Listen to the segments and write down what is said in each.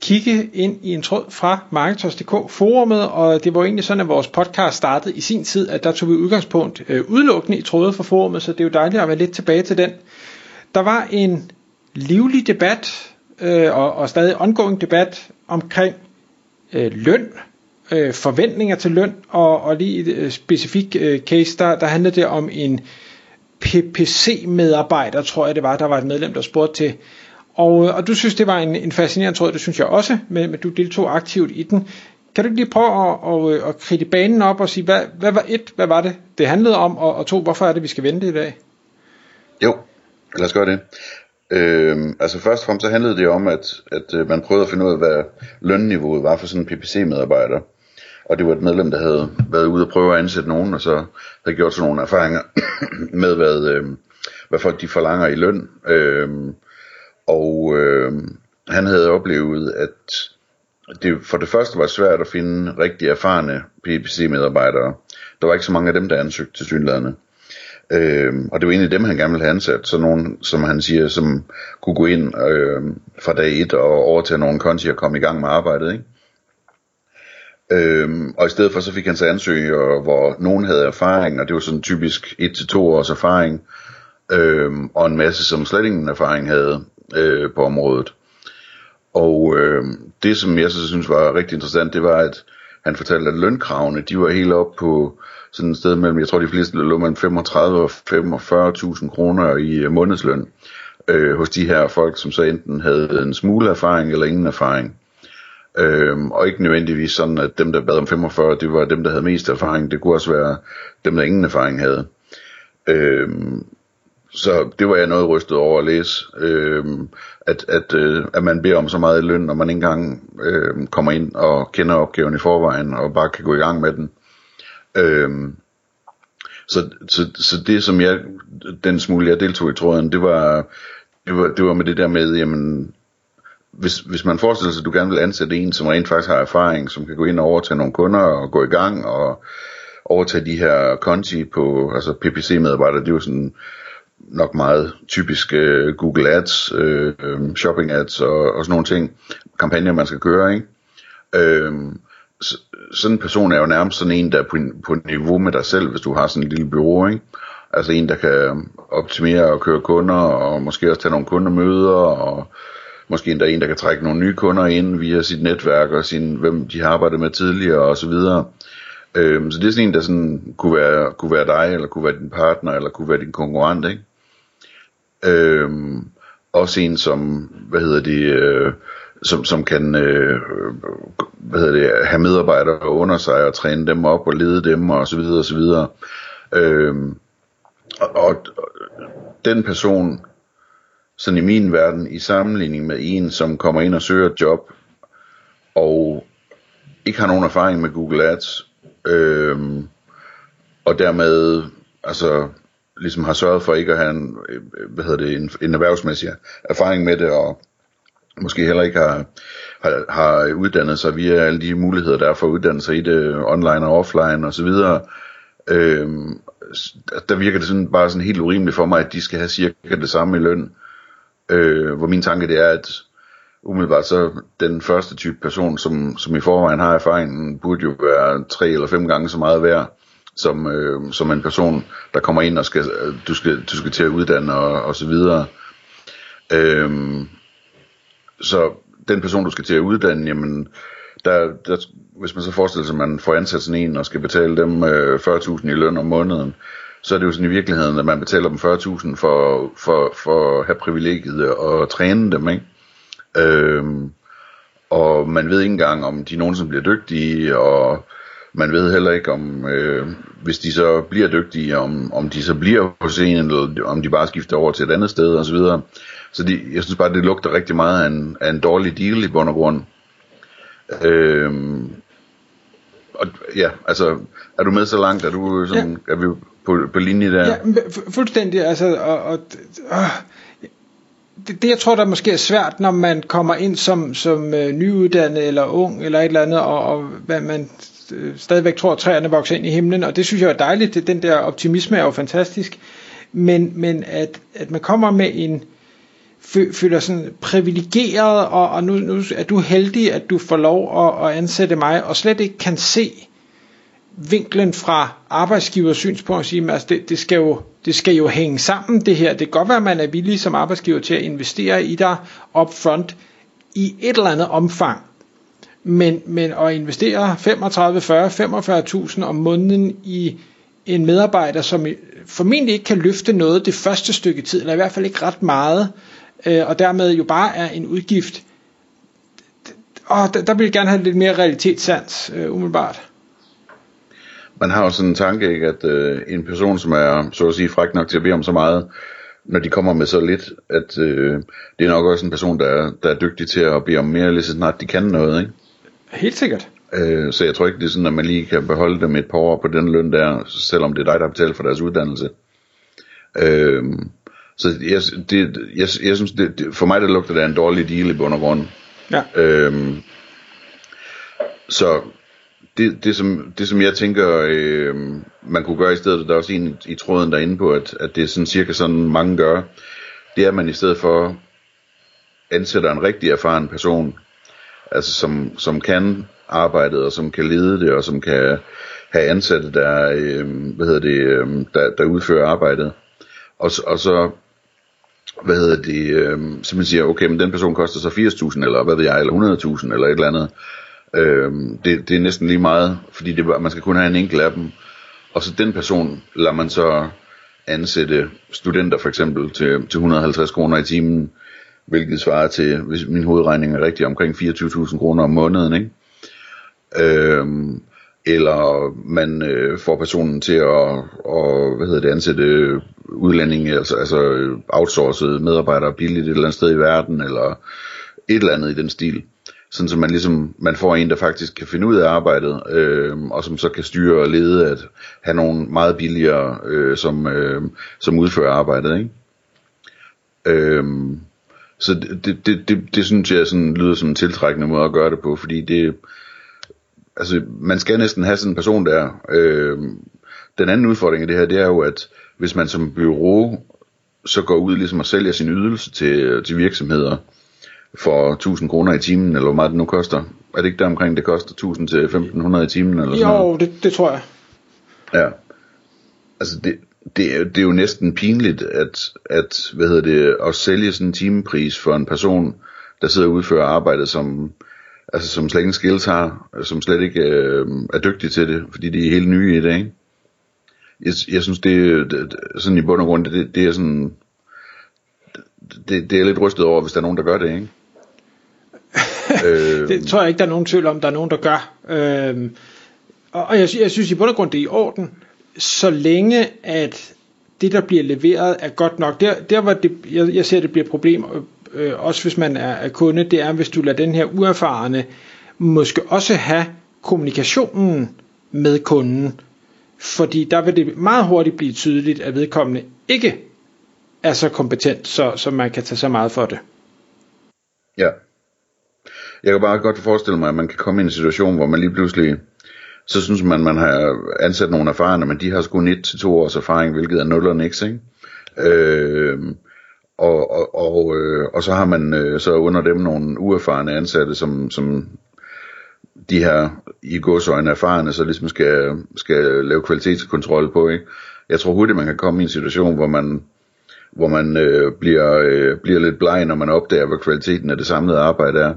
kigge ind i en tråd fra Marketers.dk forumet, og det var egentlig sådan, at vores podcast startede i sin tid, at der tog vi udgangspunkt øh, udelukkende i tråde fra forumet, så det er jo dejligt at være lidt tilbage til den. Der var en livlig debat, øh, og, og stadig ongoing debat omkring øh, løn, øh, forventninger til løn, og, og lige et øh, specifik øh, case, der, der handlede det om en PPC-medarbejder, tror jeg det var, der var et medlem, der spurgte til, og, øh, og du synes, det var en, en fascinerende tråd, det synes jeg også, men, men du deltog aktivt i den. Kan du ikke lige prøve at, at, øh, at kridte banen op og sige, hvad, hvad var et, hvad var det, det handlede om, og, og to, hvorfor er det, vi skal vente i dag? Jo, lad os gøre det. Øhm, altså først og fremmest så handlede det om, at, at øh, man prøvede at finde ud af, hvad lønniveauet var for sådan en PPC-medarbejder. Og det var et medlem, der havde været ude og prøve at ansætte nogen, og så havde gjort sådan nogle erfaringer med, hvad, øh, hvad folk de forlanger i løn. Øhm, og øh, han havde oplevet, at det for det første var svært at finde rigtig erfarne PPC-medarbejdere. Der var ikke så mange af dem, der ansøgte til synlæderne. Øh, og det var egentlig dem, han gerne ville have ansat. Så nogen, som han siger, som kunne gå ind øh, fra dag 1 og overtage nogle konti og komme i gang med arbejdet. Ikke? Øhm, og i stedet for så fik han så ansøgere, hvor nogen havde erfaring, og det var sådan typisk 1-2 års erfaring, øhm, og en masse, som slet ingen erfaring havde øh, på området. Og øh, det, som jeg så synes var rigtig interessant, det var, at han fortalte, at lønkravene, de var helt op på sådan et sted mellem, jeg tror de fleste lå mellem 35 og 45.000 kroner i øh, månedsløn øh, hos de her folk, som så enten havde en smule erfaring eller ingen erfaring. Øhm, og ikke nødvendigvis sådan, at dem, der bad om 45, det var dem, der havde mest erfaring. Det kunne også være dem, der ingen erfaring havde. Øhm, så det var jeg noget rystet over at læse, øh, at, at, øh, at man beder om så meget løn, når man ikke engang øh, kommer ind og kender opgaven i forvejen, og bare kan gå i gang med den. Øh, så, så, så det som jeg, den smule jeg deltog i tråden, det var, det var, det var med det der med, jamen, hvis, hvis man forestiller sig, at du gerne vil ansætte en, som rent faktisk har erfaring, som kan gå ind og overtage nogle kunder og gå i gang og overtage de her konti på, altså PPC-medarbejdere, det er jo sådan, nok meget typisk øh, Google Ads, øh, øh, shopping ads og, og sådan nogle ting, kampagner man skal køre, ikke? Uh, sådan en person er jo nærmest sådan en, der er på, på niveau med dig selv, hvis du har sådan en lille bureau, ikke? Altså en, der kan optimere og køre kunder, og måske også tage nogle kundemøder, og måske endda en, der kan trække nogle nye kunder ind via sit netværk, og sin, hvem de har arbejdet med tidligere, og så videre. Øhm, så det er sådan en, der sådan kunne være, kunne være dig, eller kunne være din partner, eller kunne være din konkurrent, ikke? Øhm, også en som, hvad hedder det, øh, som, som kan øh, hvad hedder det, have medarbejdere under sig og træne dem op og lede dem og så videre og så videre. Øh, og, og, og den person, sådan i min verden, i sammenligning med en, som kommer ind og søger et job, og ikke har nogen erfaring med Google Ads, øh, og dermed altså ligesom har sørget for ikke at have en, øh, hvad hedder det, en, en erhvervsmæssig erfaring med det, og måske heller ikke har, har, har uddannet sig via alle de muligheder, der er for at uddanne sig i det online og offline osv., øhm, der virker det sådan bare sådan helt urimeligt for mig, at de skal have cirka det samme i løn. Øh, hvor min tanke det er, at umiddelbart så den første type person, som, som i forvejen har erfaringen, burde jo være tre eller fem gange så meget værd som, øh, som en person, der kommer ind og skal, øh, du skal, du skal til at uddanne og, og så videre. Øhm, så den person, du skal til at uddanne, jamen, der, der, hvis man så forestiller sig, at man får ansat sådan en og skal betale dem øh, 40.000 i løn om måneden, så er det jo sådan i virkeligheden, at man betaler dem 40.000 for, for, for at have privilegiet og træne dem, ikke? Øhm, og man ved ikke engang, om de nogensinde bliver dygtige, og man ved heller ikke om, øh, hvis de så bliver dygtige, om, om de så bliver på scenen, eller om de bare skifter over til et andet sted osv. Så, videre. så de, jeg synes bare, det lugter rigtig meget af en, af en dårlig deal i bund og grund. Øh, og, ja, altså, er du med så langt? Er, du sådan, ja. er vi på, på linje der? Ja, fu- fuldstændig. Altså, og, og, og, det, det jeg tror der måske er svært når man kommer ind som, som øh, nyuddannet eller ung eller et eller andet og, og hvad man øh, Øh, stadigvæk tror at træerne vokser ind i himlen og det synes jeg er dejligt det, den der optimisme er jo fantastisk men, men at, at man kommer med en føler sådan privilegeret og, og nu, nu er du heldig at du får lov at, at ansætte mig og slet ikke kan se vinklen fra arbejdsgivers synspunkt og sige, altså det, det, skal jo, det skal jo hænge sammen det her. Det kan godt være, at man er villig som arbejdsgiver til at investere i dig upfront i et eller andet omfang. Men, men at investere 35, 40, 45.000 om måneden i en medarbejder, som formentlig ikke kan løfte noget det første stykke tid, eller i hvert fald ikke ret meget, øh, og dermed jo bare er en udgift. Og der, der vil jeg gerne have lidt mere realitetssans, øh, umiddelbart man har jo sådan en tanke, ikke, at øh, en person, som er så at sige fræk nok til at bede om så meget, når de kommer med så lidt, at øh, det er nok også en person, der er, der er dygtig til at bede om mere, lige så snart de kan noget. Ikke? Helt sikkert. Øh, så jeg tror ikke, det er sådan, at man lige kan beholde dem et par år på den løn der, selvom det er dig, der har betalt for deres uddannelse. Øh, så jeg, det, jeg, jeg synes, det, det, for mig der lugter det af en dårlig deal i bund og grund. Ja. Øh, så det, det, som, det som jeg tænker, øh, man kunne gøre i stedet, der er også en i tråden derinde på, at, at det er sådan cirka sådan mange gør, det er, at man i stedet for ansætter en rigtig erfaren person, altså som, som kan arbejdet, og som kan lede det, og som kan have ansatte, der, øh, hvad hedder det, øh, der, der udfører arbejdet. Og, og så, hvad hedder det, øh, så man siger, okay, men den person koster så 80.000, eller hvad ved jeg, eller 100.000, eller et eller andet. Øh, det, det er næsten lige meget, fordi det, man skal kun have en enkelt af dem. Og så den person lader man så ansætte studenter for eksempel til, til 150 kroner i timen, hvilket svarer til, hvis min hovedregning er rigtig, omkring 24.000 kroner om måneden. Ikke? Øhm, eller man øh, får personen til at og, hvad hedder det, ansætte udlændinge, altså, altså outsourcede medarbejdere billigt et eller andet sted i verden, eller et eller andet i den stil sådan så man ligesom man får en der faktisk kan finde ud af arbejdet øh, og som så kan styre og lede at have nogle meget billigere øh, som øh, som udfører arbejdet ikke øh, så det, det, det, det, det synes jeg sådan lyder som en tiltrækkende måde at gøre det på fordi det altså man skal næsten have sådan en person der øh, den anden udfordring i det her det er jo at hvis man som bureau så går ud ligesom og sælger sin ydelse til, til virksomheder for 1000 kroner i timen, eller hvor meget det nu koster. Er det ikke der omkring, det koster 1000 til 1500 i timen? Eller sådan jo, det, det tror jeg. Ja. Altså det, det, er, det er jo næsten pinligt, at, at hvad hedder det, at sælge sådan en timepris for en person, der sidder og udfører arbejdet, som, altså, som slet ikke skills har, altså, som slet ikke øh, er dygtig til det, fordi de er helt nye i det, ikke? Jeg, jeg synes, det, det, sådan i bund og grund, det, det er sådan, det, det er lidt rystet over, hvis der er nogen, der gør det, ikke? øh, det tror jeg ikke, der er nogen tvivl om, der er nogen, der gør. Øh, og jeg, jeg synes i bund og grund, det er i orden, så længe at det, der bliver leveret, er godt nok. Der, der hvor det, jeg, jeg ser, det bliver et problem, øh, også hvis man er, er kunde, det er, hvis du lader den her uerfarne måske også have kommunikationen med kunden, fordi der vil det meget hurtigt blive tydeligt, at vedkommende ikke er så kompetent, så, så man kan tage så meget for det. Ja. Jeg kan bare godt forestille mig, at man kan komme i en situation, hvor man lige pludselig, så synes man, man har ansat nogle erfarne, men de har sgu 1 til to års erfaring, hvilket er 0 og niks, ikke? Øh, og, og, og, øh, og så har man øh, så under dem nogle uerfarne ansatte, som, som de her i godsøjne erfarne, så ligesom skal, skal lave kvalitetskontrol på, ikke? Jeg tror hurtigt, man kan komme i en situation, hvor man hvor man øh, bliver, øh, bliver lidt bleg, når man opdager, hvad kvaliteten af det samlede arbejde er.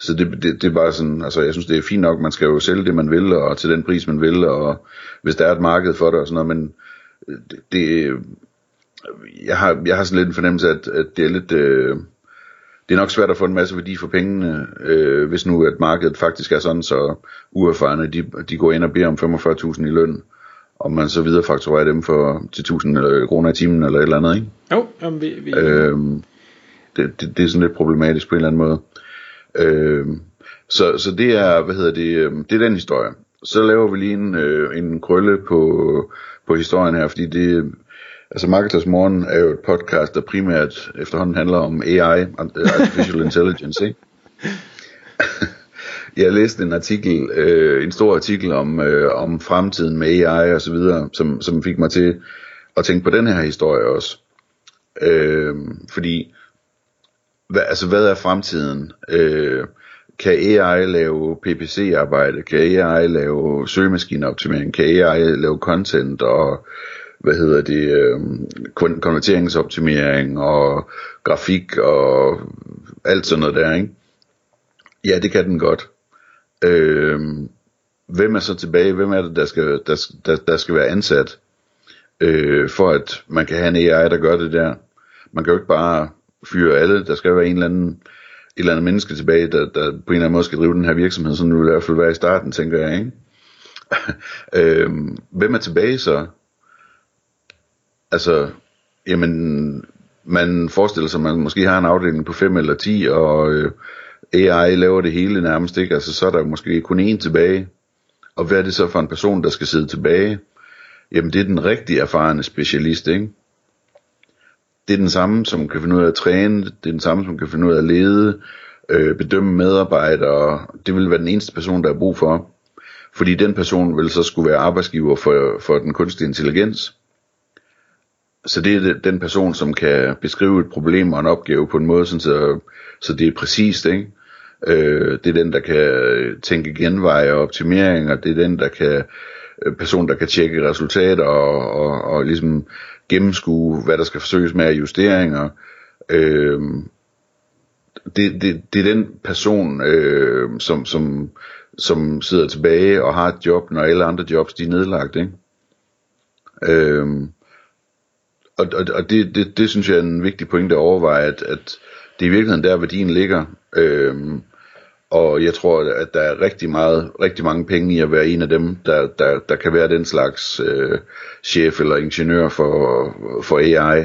Så det, det, det er bare sådan, altså jeg synes det er fint nok, man skal jo sælge det man vil, og til den pris man vil, og hvis der er et marked for det og sådan noget, men det, det jeg har, jeg har sådan lidt en fornemmelse af, at, at det er lidt, øh, det er nok svært at få en masse værdi for pengene, øh, hvis nu at markedet faktisk er sådan, så uerfarne, de, de går ind og beder om 45.000 i løn, og man så videre fakturerer dem for til 1000 øh, kroner i timen eller et eller andet, ikke? Jo, jamen, vi, vi... Øhm, det, det, det er sådan lidt problematisk på en eller anden måde. Øhm, så, så det er, hvad hedder det, øhm, det er den historie. så laver vi lige en, øh, en krølle på, på historien her, fordi det, altså Marketers Morgen er jo et podcast, der primært efterhånden handler om AI, Artificial Intelligence, ikke? jeg læste en artikel, øh, en stor artikel om, øh, om fremtiden med AI og så videre, som, som fik mig til at tænke på den her historie også. Øh, fordi, hvad, altså hvad er fremtiden? Øh, kan AI lave PPC-arbejde? Kan AI lave søgemaskineoptimering? Kan AI lave content og hvad hedder det, øh, konverteringsoptimering og grafik og alt sådan noget der, ikke? Ja, det kan den godt. Øh, hvem er så tilbage? Hvem er det, der skal, der, der, der skal være ansat, øh, for at man kan have en AI, der gør det der? Man kan jo ikke bare fyre alle. Der skal være en eller anden, et eller andet menneske tilbage, der, der på en eller anden måde skal drive den her virksomhed, sådan vil det i hvert fald være i starten, tænker jeg, ikke? øh, hvem er tilbage så? Altså, jamen, man forestiller sig, at man måske har en afdeling på 5 eller 10, og øh, AI laver det hele nærmest, ikke? Altså, så er der måske kun én tilbage. Og hvad er det så for en person, der skal sidde tilbage? Jamen, det er den rigtig erfarne specialist, ikke? Det er den samme, som kan finde ud af at træne, det er den samme, som kan finde ud af at lede, øh, bedømme medarbejdere. Det vil være den eneste person, der er brug for. Fordi den person vil så skulle være arbejdsgiver for, for den kunstige intelligens. Så det er den person, som kan beskrive et problem og en opgave på en måde, sådan så, så det er præcist, ikke? Øh, det er den, der kan tænke genveje og optimeringer, det er den, der kan øh, person, der kan tjekke resultater og, og, og ligesom gennemskue, hvad der skal forsøges med af justeringer. Øh, det, det, det er den person, øh, som, som, som sidder tilbage og har et job, når alle andre jobs de er nedlagt. Ikke? Øh, og og, og det, det, det synes jeg er en vigtig pointe at overveje, at, at det er i virkeligheden der værdien ligger. Øh, og jeg tror, at der er rigtig meget, rigtig mange penge i at være en af dem, der, der, der kan være den slags øh, chef eller ingeniør for, for AI.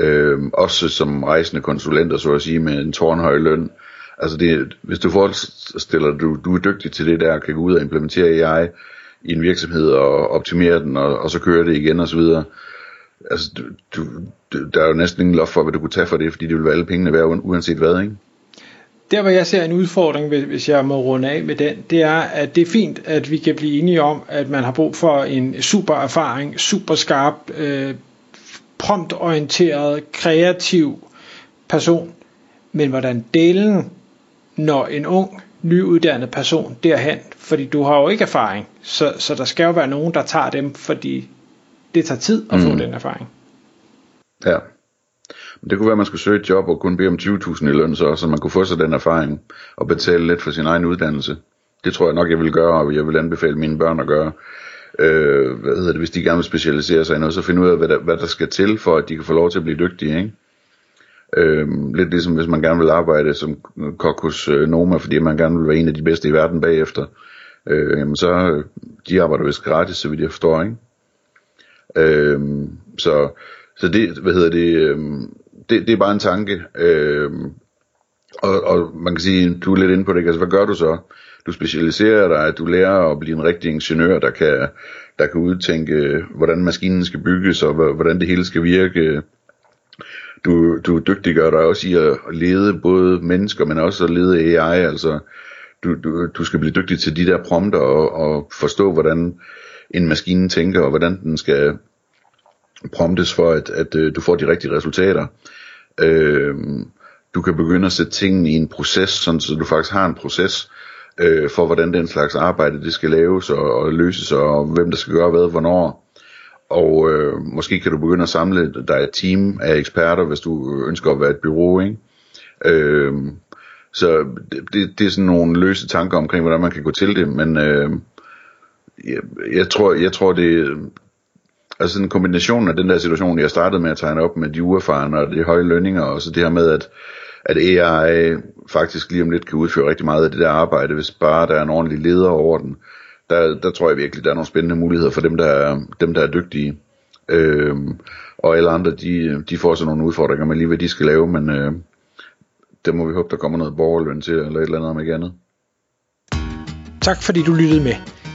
Øh, også som rejsende konsulenter, så at sige, med en tårnhøj løn. Altså det, hvis du forestiller du, du er dygtig til det der, kan gå ud og implementere AI i en virksomhed og optimere den, og, og så køre det igen og så videre, altså, du, du, der er jo næsten ingen loft for, hvad du kunne tage for det, fordi det vil være alle pengene værd, uanset hvad, ikke? Der hvor jeg ser en udfordring, hvis jeg må runde af med den, det er, at det er fint, at vi kan blive enige om, at man har brug for en super erfaring, super skarp, øh, promptorienteret, kreativ person. Men hvordan delen, når en ung, nyuddannet person derhen, fordi du har jo ikke erfaring, så, så der skal jo være nogen, der tager dem, fordi det tager tid at få mm. den erfaring. Ja. Men det kunne være, at man skulle søge et job og kun bede om 20.000 i løn, så, så man kunne få sig den erfaring og betale lidt for sin egen uddannelse. Det tror jeg nok, jeg vil gøre, og jeg vil anbefale mine børn at gøre. Øh, hvad hedder det, hvis de gerne vil specialisere sig i noget, så finde ud af, hvad der, hvad der skal til, for at de kan få lov til at blive dygtige. Ikke? Øh, lidt ligesom hvis man gerne vil arbejde som kok hos øh, Noma, fordi man gerne vil være en af de bedste i verden bagefter. Øh, jamen så, øh, de arbejder vist gratis, så vidt jeg forstår, ikke? Øh, så, så det, hvad hedder det, øh, det, det er bare en tanke. Øh, og, og man kan sige, du er lidt inde på det, altså hvad gør du så? Du specialiserer dig, du lærer at blive en rigtig ingeniør, der kan, der kan udtænke, hvordan maskinen skal bygges, og hvordan det hele skal virke. Du, du dygtiggør dig også i at lede både mennesker, men også at lede AI, altså du, du, du skal blive dygtig til de der prompter og, og forstå, hvordan en maskine tænker, og hvordan den skal promptes for, at, at at du får de rigtige resultater. Øh, du kan begynde at sætte tingene i en proces, sådan så du faktisk har en proces øh, for, hvordan den slags arbejde det skal laves og, og løses, og hvem der skal gøre hvad, hvornår. Og øh, måske kan du begynde at samle dig et team af eksperter, hvis du øh, ønsker at være et bureau, ikke? Øh, så det, det, det er sådan nogle løse tanker omkring, hvordan man kan gå til det, men øh, jeg, jeg tror, jeg tror det, altså en kombination af den der situation, jeg startede med at tegne op med de uerfarne og de høje lønninger, og så det her med, at, at AI faktisk lige om lidt kan udføre rigtig meget af det der arbejde, hvis bare der er en ordentlig leder over den. Der, der tror jeg virkelig, der er nogle spændende muligheder for dem, der er, dem, der er dygtige. Øhm, og alle andre, de, de får så nogle udfordringer med lige, hvad de skal lave, men øh, det må vi håbe, der kommer noget borgerløn til, eller et eller andet om ikke andet. Tak fordi du lyttede med.